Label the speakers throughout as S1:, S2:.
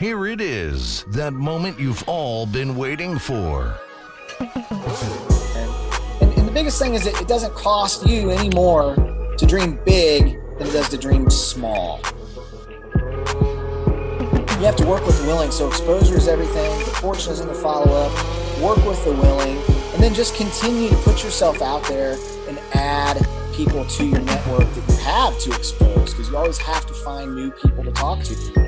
S1: Here it is, that moment you've all been waiting for.
S2: And, and, the biggest thing is that it doesn't cost you any more to dream big than it does to dream small. You have to work with the willing. So exposure is everything. The fortune is in the follow up. Work with the willing, and then just continue to put yourself out there and add people to your network that you have to expose because you always have to find new people to talk to.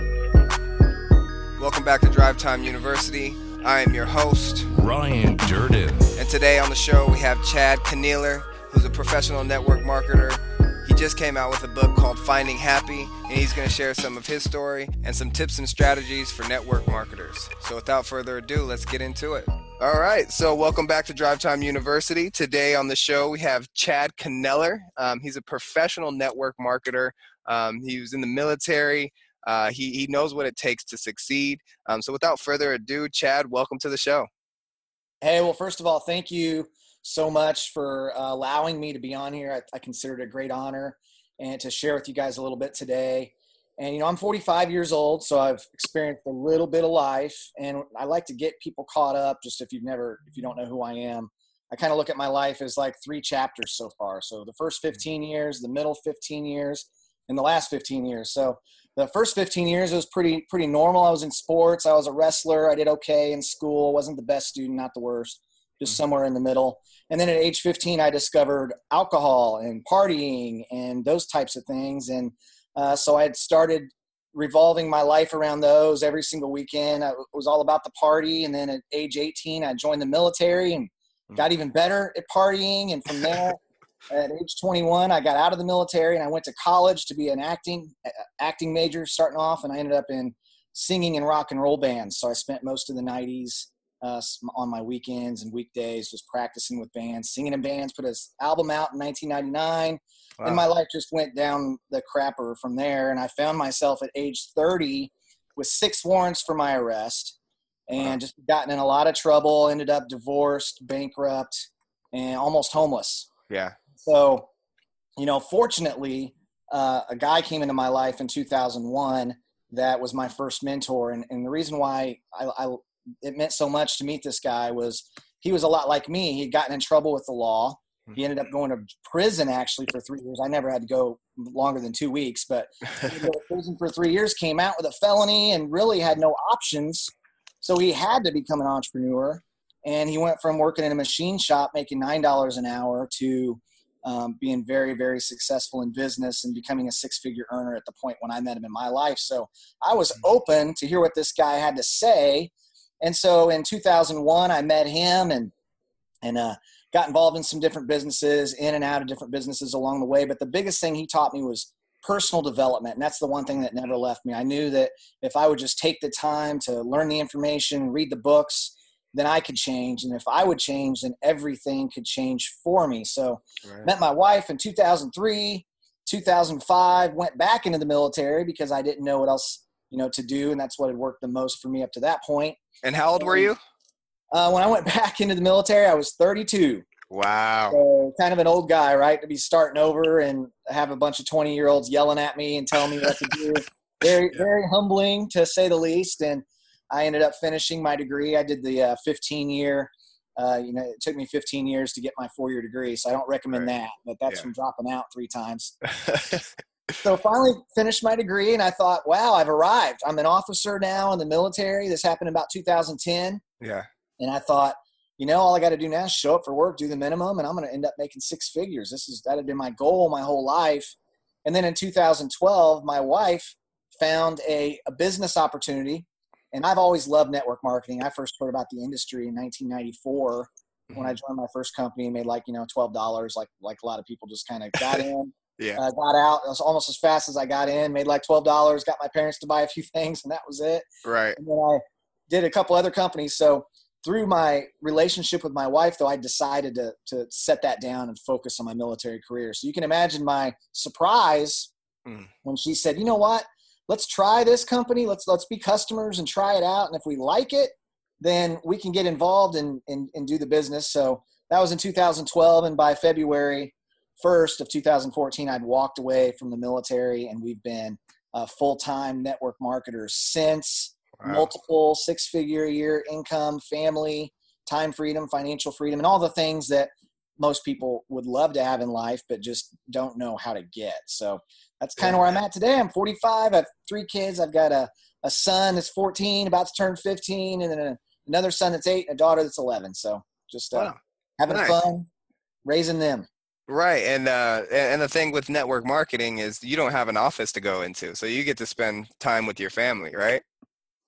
S3: Welcome back to Drive Time University. I am your host,
S1: Ryan Durden.
S3: and today on the show we have Chad Kenealer, who's a professional network marketer. He just came out with a book called Finding Happy, and he's going to share some of his story and some tips and strategies for network marketers. So, without further ado, let's get into it. All right, so welcome back to Drive Time University. Today on the show we have Chad Kenealer. Um, he's a professional network marketer. Um, he was in the military. Uh, he, he knows what it takes to succeed. Um, so, without further ado, Chad, welcome to the show.
S2: Hey, well, first of all, thank you so much for uh, allowing me to be on here. I, I consider it a great honor and to share with you guys a little bit today. And, you know, I'm 45 years old, so I've experienced a little bit of life. And I like to get people caught up, just if you've never, if you don't know who I am. I kind of look at my life as like three chapters so far. So the first 15 years, the middle 15 years, and the last 15 years. So the first 15 years it was pretty pretty normal. I was in sports. I was a wrestler. I did okay in school. wasn't the best student, not the worst, just somewhere in the middle. And then at age 15, I discovered alcohol and partying and those types of things. And uh, so I had started revolving my life around those every single weekend. I, it was all about the party. And then at age 18, I joined the military and got even better at partying. And from there, at age 21, I got out of the military and I went to college to be an acting acting major starting off. And I ended up in singing and rock and roll bands. So I spent most of the 90s uh, on my weekends and weekdays just practicing with bands, singing in bands. Put his album out in 1999
S3: Wow.
S2: and my life just went down the crapper from there and i found myself at age 30 with six warrants for my arrest and
S3: Wow.
S2: just gotten in a lot of trouble ended up divorced bankrupt and almost homeless
S3: yeah.
S2: So you know fortunately uh, a guy came into my life in 2001 that was my first mentor and, and the reason why I, I it meant so much to meet this guy was he was a lot like me he had gotten in trouble with the law he ended up going to prison actually for three years. I never had to go longer than two weeks, but he went to prison for three years, came out with a felony, and really had no options. So he had to become an entrepreneur. And he went from working in a machine shop making $9 an hour to um, being very, very successful in business and becoming a six figure earner at the point when I met him in my life. So I was open to hear what this guy had to say. And so in 2001, I met him and, and, uh, got involved in some different businesses, in and out of different businesses along the way. But the biggest thing he taught me was personal development. And that's the one thing that never left me. I knew that if I would just take the time to learn the information, read the books, then I could change. And if I would change, then everything could change for me. So
S3: Right.
S2: met my wife in 2003, 2005, went back into the military because I didn't know what else, you know, to do. And that's what had worked the most for me up to that point.
S3: And how old were you?
S2: Uh, when I went back into the military, I was 32.
S3: Wow.
S2: So kind of an old guy, right? To be starting over and have a bunch of 20 year olds yelling at me and telling me what to do. Very, very humbling to say the least. And I ended up finishing my degree. I did the uh, 15 year, uh, you know, it took me 15 years to get my four year degree. So I don't recommend
S3: Right.
S2: that, but that's
S3: Yeah.
S2: from dropping out three times. So finally finished my degree and I thought, wow, I've arrived. I'm an officer now in the military. This happened about 2010.
S3: yeah.
S2: And I thought, you know, all I got to do now is show up for work, do the minimum, and I'm going to end up making six figures. This is that had been my goal my whole life. And then in 2012, my wife found a, a business opportunity. And I've always loved network marketing. I first heard about the industry in 1994 when I joined my first company and made like, you know, $12, like, like a lot of people just kind of got in,
S3: Yeah.
S2: uh, got out. It was almost as fast as I got in, made like $12, got my parents to buy a few things, and that was it
S3: Right.
S2: and then I did a couple other companies. So through my relationship with my wife, though, I decided to to set that down and focus on my military career. So you can imagine my surprise
S3: Mm.
S2: when she said, "You know what? Let's try this company. Let's let's be customers and try it out. And if we like it, then we can get involved and and, and do the business." So that was in 2012, and by February 1st of 2014, I'd walked away from the military, and we've been uh, full time network marketers since. wow. multiple six figure a year income, family, time freedom, financial freedom, and all the things that most people would love to have in life, but just don't know how to get. So that's kind of where I'm at today. I'm 45. I have three kids. I've got a, a son that's 14, about to turn 15, and then another son that's eight, and a daughter that's 11. So just uh, wow. having nice. fun, raising them.
S3: Right, and uh, and the thing with network marketing is you don't have an office to go into, so you get to spend time with your family, right?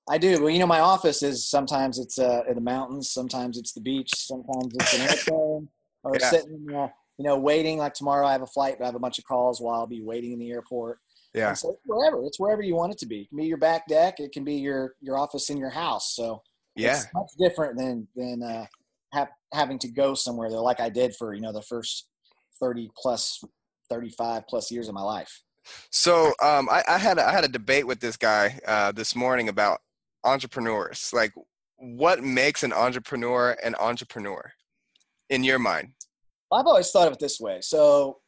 S2: I do. Well, you know, my office is sometimes it's uh, in the mountains, sometimes it's the beach, sometimes it's an airplane, or yeah. sitting, uh, you know, waiting. Like tomorrow, I have a flight, but I have a bunch of calls while I'll be waiting in the airport.
S3: Yeah. And
S2: so it's wherever it's wherever you want it to be. It can be your back deck. It can be your your office in your house. So
S3: yeah,
S2: it's much different than than uh, have, having to go somewhere there, like I did for you know the first thirty plus, thirty five plus years of my life.
S3: So um, I, I, had a, I had a debate with this guy uh, this morning about entrepreneurs. Like, what makes an entrepreneur an entrepreneur in your mind?
S2: I've always thought of it this way. So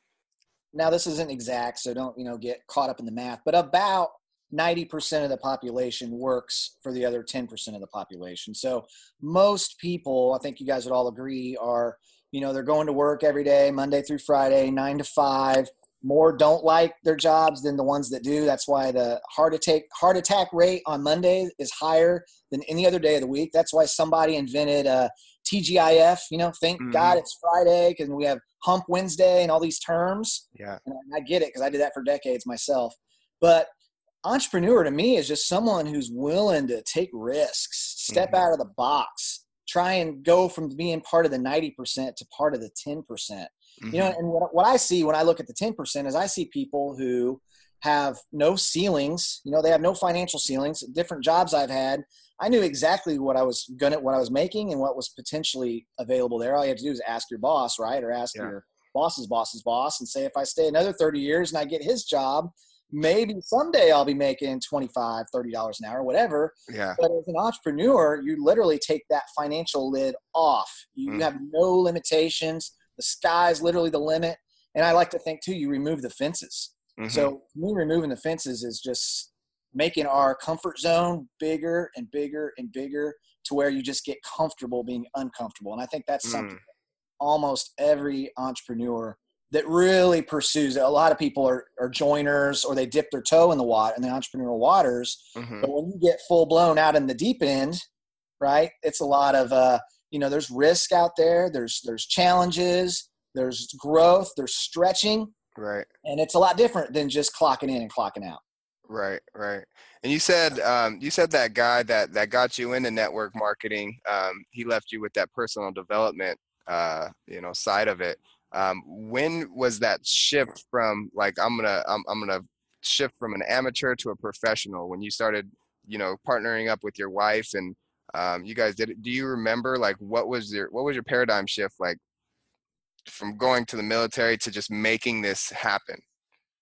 S2: now this isn't exact, so don't you know get caught up in the math. But about 90% of the population works for the other 10% of the population. So most people, I think you guys would all agree, are you know they're going to work every day, Monday through Friday, nine to five. More don't like their jobs than the ones that do. That's why the heart attack heart attack rate on Monday is higher than any other day of the week. That's why somebody invented uh, TGIF. You know, thank mm-hmm. God it's Friday because we have Hump Wednesday and all these terms.
S3: Yeah,
S2: and I get it because I did that for decades myself. But entrepreneur to me is just someone who's willing to take risks, step mm-hmm. out of the box, try and go from being part of the 90% to part of the 10%. Percent mm hmm You know, mm-hmm. and what, what I see when I look at the 10% is I see people who have no ceilings, you know, they have no financial ceilings, different jobs I've had. I knew exactly what I was gonna what I was making and what was potentially available there. All you have to do is ask your boss, right? Or ask yeah. your boss's boss's boss and say if I stay another 30 years and I get his job, maybe someday I'll be making 25, 30 dollars an hour, whatever.
S3: Yeah.
S2: But as an entrepreneur, you literally take that financial lid off. You mm. have no limitations. The sky's literally the limit. And I like to think too, you remove the fences. Mm-hmm. So me removing the fences is just making our comfort zone bigger and bigger and bigger to where you just get comfortable being uncomfortable. And I think that's mm. something almost every entrepreneur that really pursues it. A lot of people are, are joiners or they dip their toe in the water in the entrepreneurial waters. Mm-hmm. But when you get full blown out in the deep end, right? It's a lot of uh, you know, there's risk out there, there's there's challenges, there's growth, there's stretching.
S3: Right.
S2: And it's a lot different than just clocking in and clocking out.
S3: Right, right. And you said um, you said that guy that that got you into network marketing, um, he left you with that personal development uh, you know side of it um, when was that shift from like i'm gonna I'm, I'm gonna shift from an amateur to a professional when you started you know partnering up with your wife and um, you guys did it do you remember like what was your what was your paradigm shift like from going to the military to just making this happen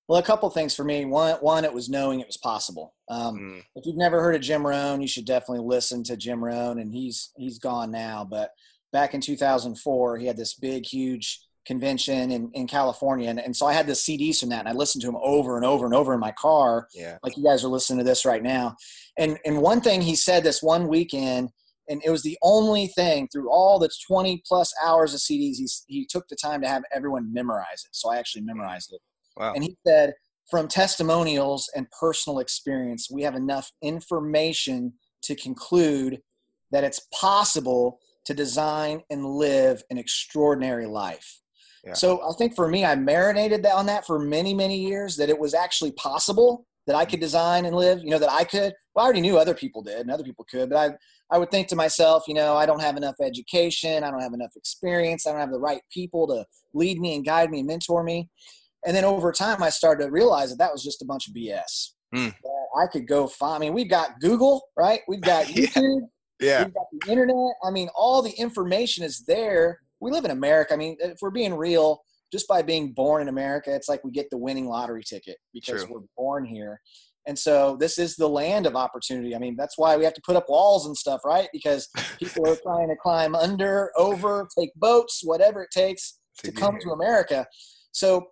S2: well, a couple things for me. One, one, it was knowing it was possible. Um, mm. If you've never heard of Jim Rohn, you should definitely listen to Jim Rohn, and he's he's gone now. But back in 2004, he had this big, huge convention in, in California. And, and so I had the CDs from that and I listened to them over and over and over in my car.
S3: Yeah.
S2: Like you guys are listening to this right now. And, and one thing he said this one weekend, and it was the only thing through all the 20 plus hours of CDs, he, he took the time to have everyone memorize it. So I actually hmm. memorized it.
S3: Wow.
S2: And he said, from testimonials and personal experience, we have enough information to conclude that it's possible to design and live an extraordinary life. So I think for me, I marinated that on that for many, many years that it was actually possible that I could design and live, you know, that I could. Well, I already knew other people did and other people could, but I, I would think to myself, you know, I don't have enough education. I don't have enough experience. I don't have the right people to lead me and guide me and mentor me. And then over time, I started to realize that that was just a bunch of BS. Mm. I could go find, I mean, we've got Google, right? We've got YouTube.
S3: yeah.
S2: We've got the internet. I mean, all the information is there we live in America. I mean, if we're being real, just by being born in America, it's like we get the winning lottery ticket because True. we're born here. And so this is the land of opportunity. I mean, that's why we have to put up walls and stuff, right? Because people are trying to climb under, over, take boats, whatever it takes to come to America. So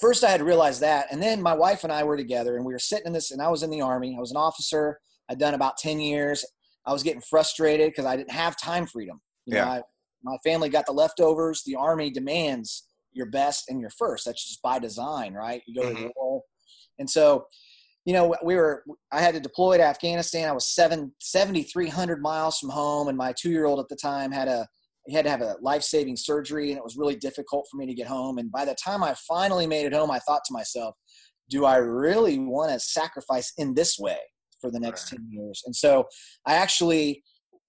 S2: first I had to realize that. And then my wife and I were together and we were sitting in this, and I was in the army. I was an officer. I'd done about 10 years. I was getting frustrated because I didn't have time freedom. You
S3: Yeah.
S2: know, I, my family got the leftovers. The army demands your best and your first. That's just by design, right? You go to
S3: Mhm.
S2: war. And so, you know, we were, I had to deploy to Afghanistan. I was seven, 7,300 miles from home. And my two year old at the time had a, he had to have a life saving surgery. And it was really difficult for me to get home. And by the time I finally made it home, I thought to myself, do I really want to sacrifice in this way for the next 10 years? And so I actually,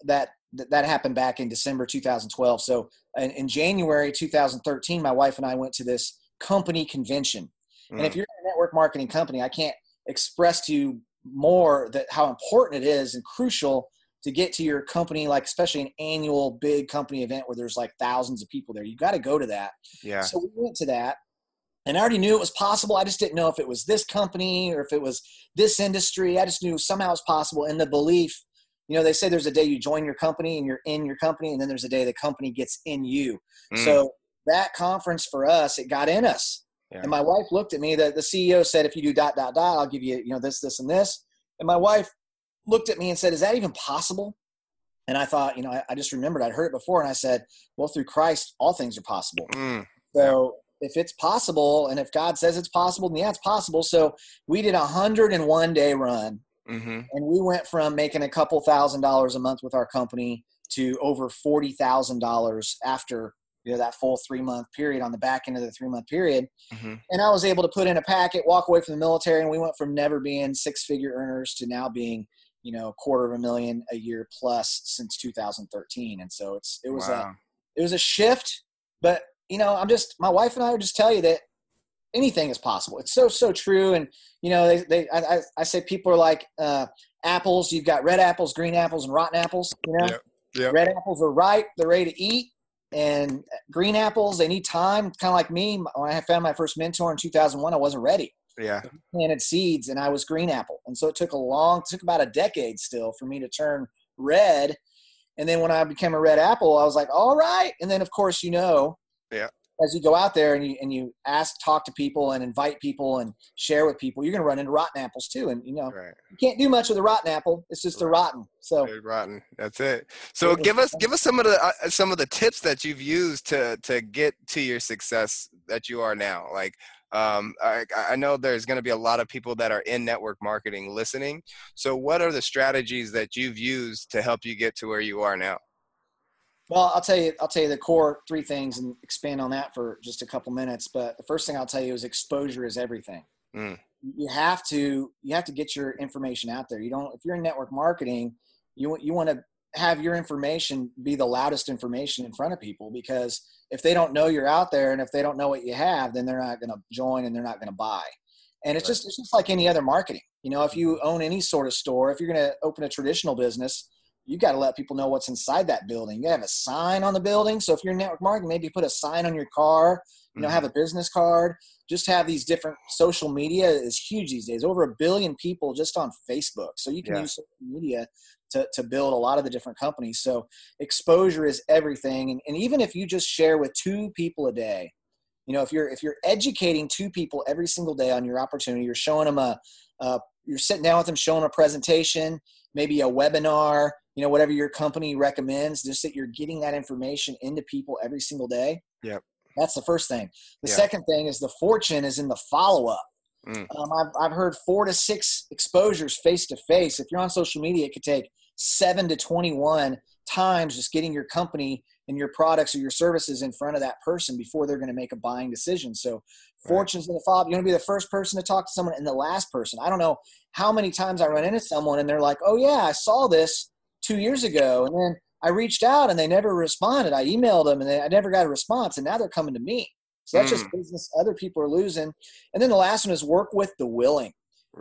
S2: that, that that happened back in December 2012. So in, in January 2013, my wife and I went to this company convention. And if
S3: Mm.
S2: you're in a network marketing company, I can't express to you more that how important it is and crucial to get to your company, like especially an annual big company event where there's like thousands of people there. You got to go to that.
S3: yeah.
S2: So we went to that, and I already knew it was possible. I just didn't know if it was this company or if it was this industry. I just knew somehow it's possible. And the belief, you know, they say there's a day you join your company and you're in your company, and then there's a day the company gets in you.
S3: Mm.
S2: So that conference for us, it got in us.
S3: Yeah.
S2: And my wife looked at me. The, the CEO said, if you do dot, dot, dot, I'll give you, you know, this, this, and this. And my wife looked at me and said, is that even possible? And I thought, you know, I, I just remembered I'd heard it before. And I said, well, through Christ, all things are possible.
S3: Mm.
S2: So if it's possible, and if God says it's possible, then yeah, it's possible. So we did a hundred and one day run,
S3: hmm
S2: and we went from making a couple thousand dollars a month with our company to over forty thousand dollars after you know that full three month period on the back end of the three month period.
S3: hmm
S2: And I was able to put in a packet, walk away from the military, and we went from never being six figure earners to now being you know a quarter of a million a year plus since 2013. And so it's it was a it was a shift but you know i'm just my wife and i would just tell you that anything is possible it's so so true and you know they, they I, I, I say people are like uh, apples you've got red apples green apples and rotten apples you know
S3: Yep, yep.
S2: red apples are ripe they're ready to eat and green apples they need time kind of like me when i found my first mentor in 2001 i wasn't ready
S3: yeah.
S2: planted seeds and I was green apple. And so it took a long, took about a decade still for me to turn red. And then when I became a red apple, I was like, all right. And then of course, you know,
S3: Yeah.
S2: As you go out there and you, and you ask, talk to people and invite people and share with people, you're going to run into rotten apples too. And you know,
S3: Right.
S2: you can't do much with a rotten apple. It's just a rotten. So
S3: Very rotten. That's it. So give us give us some of the uh, some of the tips that you've used to to get to your success that you are now. Like um, I, I know there's going to be a lot of people that are in network marketing listening. So what are the strategies that you've used to help you get to where you are now?
S2: Well, I'll tell you, I'll tell you the core three things and expand on that for just a couple minutes. But the first thing I'll tell you is exposure is everything.
S3: Mm.
S2: You have to, you have to get your information out there. You don't, if you're in network marketing, you want, you want to have your information be the loudest information in front of people because if they don't know you're out there and if they don't know what you have, then they're not going to join and they're not going to buy. And it's
S3: Right.
S2: just, it's just like any other marketing. You know, if you own any sort of store, if you're going to open a traditional business, you got to let people know what's inside that building. You got to have a sign on the building. So if you're network marketing, maybe put a sign on your car. You know,
S3: Mhm.
S2: have a business card. Just have these different social media is huge these days. Over a billion people just on Facebook. So you can
S3: Yeah.
S2: use social media to, to build a lot of the different companies. So exposure is everything. And, and even if you just share with two people a day, you know, if you're if you're educating two people every single day on your opportunity, you're showing them a, uh, you're sitting down with them, showing a presentation, maybe a webinar, you know, whatever your company recommends, just that you're getting that information into people every single day.
S3: Yep.
S2: That's the first thing. The
S3: Yeah.
S2: second thing is the fortune is in the follow up.
S3: Mm.
S2: Um, I've, I've heard four to six exposures face to face. If you're on social media, it could take seven to 21 times just getting your company and your products or your services in front of that person before they're going to make a buying decision. So fortune's in the follow up. You're going to be the first person to talk to someone and the last person. I don't know how many times I run into someone and they're like, oh, yeah, I saw this two years ago. And then I reached out and they never responded. I emailed them and they, I never got a response. And now they're coming to me. So that's just hmm. business other people are losing. And then the last one is work with the willing.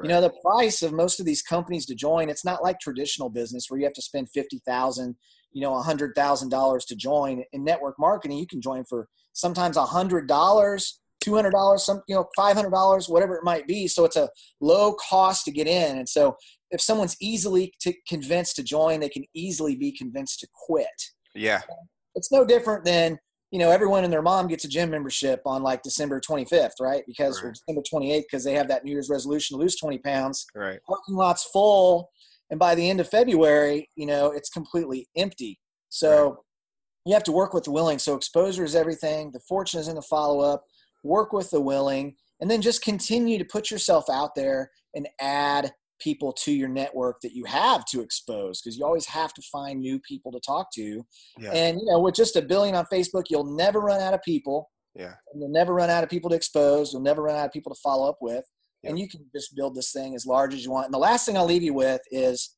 S2: You know, the price of most of these companies to join, it's not like traditional business where you have to spend 50,000, you know, $100,000 to join. In network marketing, you can join for sometimes $100, $200, some, you know, $500, whatever it might be. So it's a low cost to get in. And so if someone's easily to convinced to join, they can easily be convinced to quit.
S3: yeah.
S2: It's no different than, you know, everyone and their mom gets a gym membership on like December 25th, right? Because or
S3: Right.
S2: December 28th, because they have that New Year's resolution to lose 20 pounds
S3: Right.
S2: parking lot's full and by the end of February, you know, it's completely empty. So right. you have to work with the willing. So exposure is everything. The fortune is in the follow up. Work with the willing, and then just continue to put yourself out there and add people to your network that you have to expose because you always have to find new people to talk to. Yeah. And you know, with just a billion on Facebook, you'll never run out of people.
S3: Yeah.
S2: you'll never run out of people to expose. You'll never run out of people to follow up with. Yeah. And you can just build this thing as large as you want. And the last thing I'll leave you with is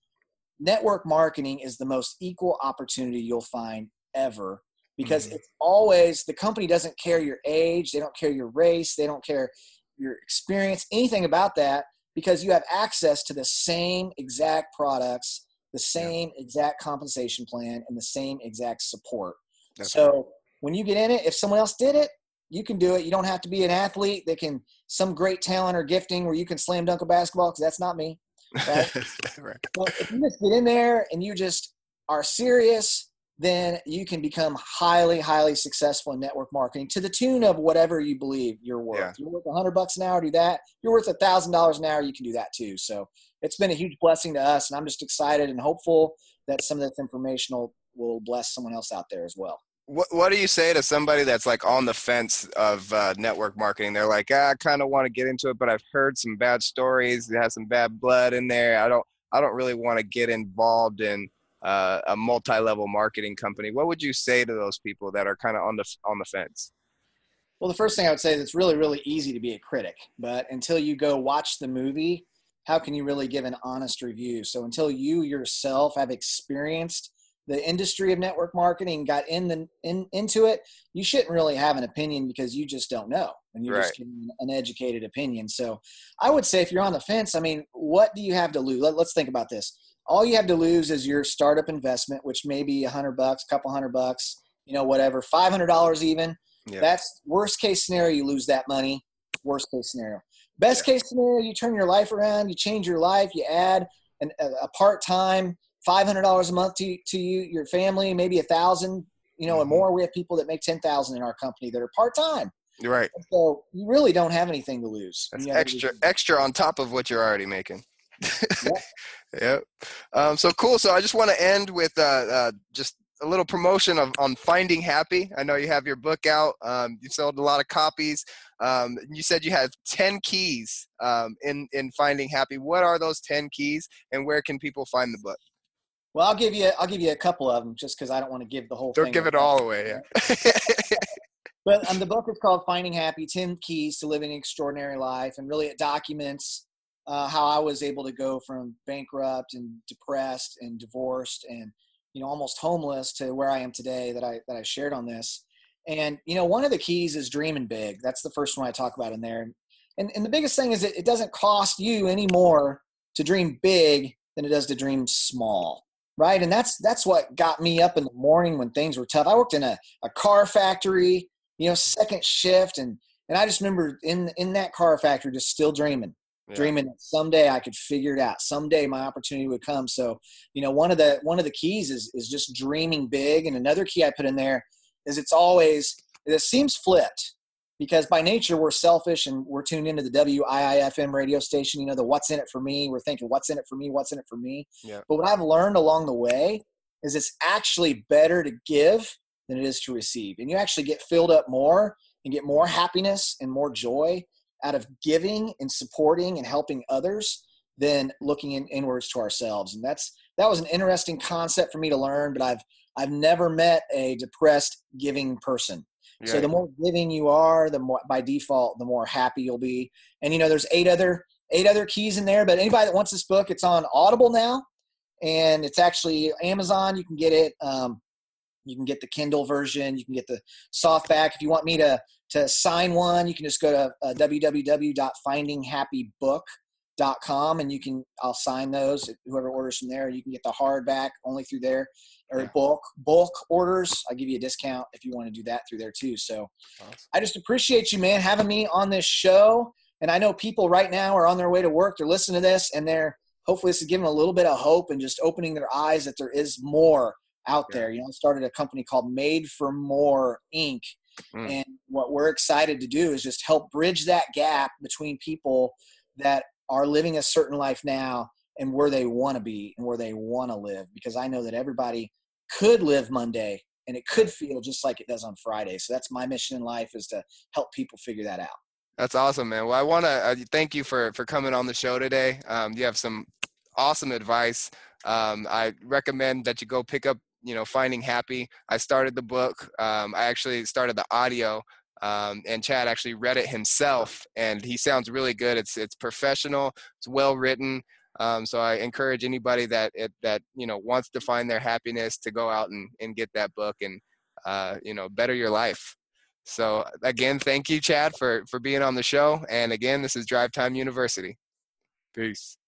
S2: network marketing is the most equal opportunity you'll find ever because mm-hmm. it's always the company doesn't care your age, they don't care your race, they don't care your experience, anything about that because you have access to the same exact products, the same yeah. exact compensation plan, and the same exact support. That's so right. when you get in it, if someone else did it, you can do it. You don't have to be an athlete They can some great talent or gifting where you can slam dunk a basketball because that's not me. Right? right. if you just get in there and you just are serious then you can become highly, highly successful in network marketing to the tune of whatever you believe you're worth. Yeah. You're worth a hundred bucks an hour, do that. You're worth a thousand dollars an hour, you can do that too. So it's been a huge blessing to us, and I'm just excited and hopeful that some of this information will, will bless someone else out there as well.
S3: What, what do you say to somebody that's like on the fence of uh, network marketing? They're like, ah, I kind of want to get into it, but I've heard some bad stories. It has some bad blood in there. I don't, I don't really want to get involved in uh, a multi-level marketing company what would you say to those people that are kind of on the on the fence?
S2: Well the first thing i would say is it's really really easy to be a critic but until you go watch the movie how can you really give an honest review? So until you yourself have experienced the industry of network marketing got in the in, into it you shouldn't really have an opinion because you just don't know and you're right. just giving an educated opinion. So i would say if you're on the fence i mean what do you have to lose? Let, let's think about this all you have to lose is your startup investment, which may be a hundred bucks, couple hundred bucks, you know, whatever, five hundred dollars even. Yeah. That's worst case scenario. You lose that money. Worst case scenario. Best yeah. case scenario, you turn your life around. You change your life. You add an, a, a part time five hundred dollars a month to to you, your family, maybe a thousand, you know, mm-hmm. and more. We have people that make ten thousand in our company that are part time.
S3: Right.
S2: So you really don't have anything to lose.
S3: That's extra, extra on top of what you're already making. Yep. yep. Um, so cool. So I just want to end with uh, uh, just a little promotion of on finding happy. I know you have your book out. Um, you sold a lot of copies. Um, you said you have ten keys um, in in finding happy. What are those ten keys, and where can people find the book?
S2: Well, I'll give you I'll give you a couple of them just because I don't want to give the whole. Thing.
S3: Don't give it all away. Yeah.
S2: but um, the book is called Finding Happy: Ten Keys to Living an Extraordinary Life, and really it documents uh, how I was able to go from bankrupt and depressed and divorced and you know almost homeless to where I am today that I that I shared on this. And you know one of the keys is dreaming big. That's the first one I talk about in there. And and the biggest thing is that it doesn't cost you any more to dream big than it does to dream small. Right. And that's that's what got me up in the morning when things were tough. I worked in a, a car factory, you know, second shift and and I just remember in in that car factory just still dreaming yeah. dreaming that someday I could figure it out. Someday my opportunity would come. So, you know, one of the one of the keys is is just dreaming big. And another key I put in there is it's always it seems flipped because by nature we're selfish and we're tuned into the WIIFM radio station. You know, the what's in it for me. We're thinking what's in it for me, what's in it for me. Yeah. But what I've learned along the way is it's actually better to give than it is to receive. And you actually get filled up more and get more happiness and more joy out of giving and supporting and helping others than looking in, inwards to ourselves. And that's that was an interesting concept for me to learn, but I've I've never met a depressed giving person. So the more giving you are, the more by default, the more happy you'll be. And you know, there's eight other eight other keys in there. But anybody that wants this book, it's on Audible now, and it's actually Amazon. You can get it. Um, you can get the Kindle version. You can get the softback. If you want me to to sign one, you can just go to uh, www.findinghappybook.com and you can I'll sign those. Whoever orders from there, you can get the hardback only through there or yeah. bulk bulk orders. I'll give you a discount if you want to do that through there too. So awesome. I just appreciate you, man, having me on this show. And I know people right now are on their way to work. They're listening to this and they're hopefully this is giving a little bit of hope and just opening their eyes that there is more out yeah. there. You know, I started a company called Made for More Inc. Mm. And what we're excited to do is just help bridge that gap between people that are living a certain life now and where they want to be and where they want to live because I know that everybody could live Monday and it could feel just like it does on Friday. So that's my mission in life is to help people figure that out.
S3: That's awesome, man. Well, I want to uh, thank you for for coming on the show today. Um, you have some awesome advice. Um, I recommend that you go pick up, you know, Finding Happy. I started the book. Um, I actually started the audio, um, and Chad actually read it himself, and he sounds really good. It's it's professional. It's well written. Um, so I encourage anybody that it, that you know wants to find their happiness to go out and, and get that book and uh, you know better your life. So again, thank you, Chad, for for being on the show. And again, this is Drive Time University. Peace.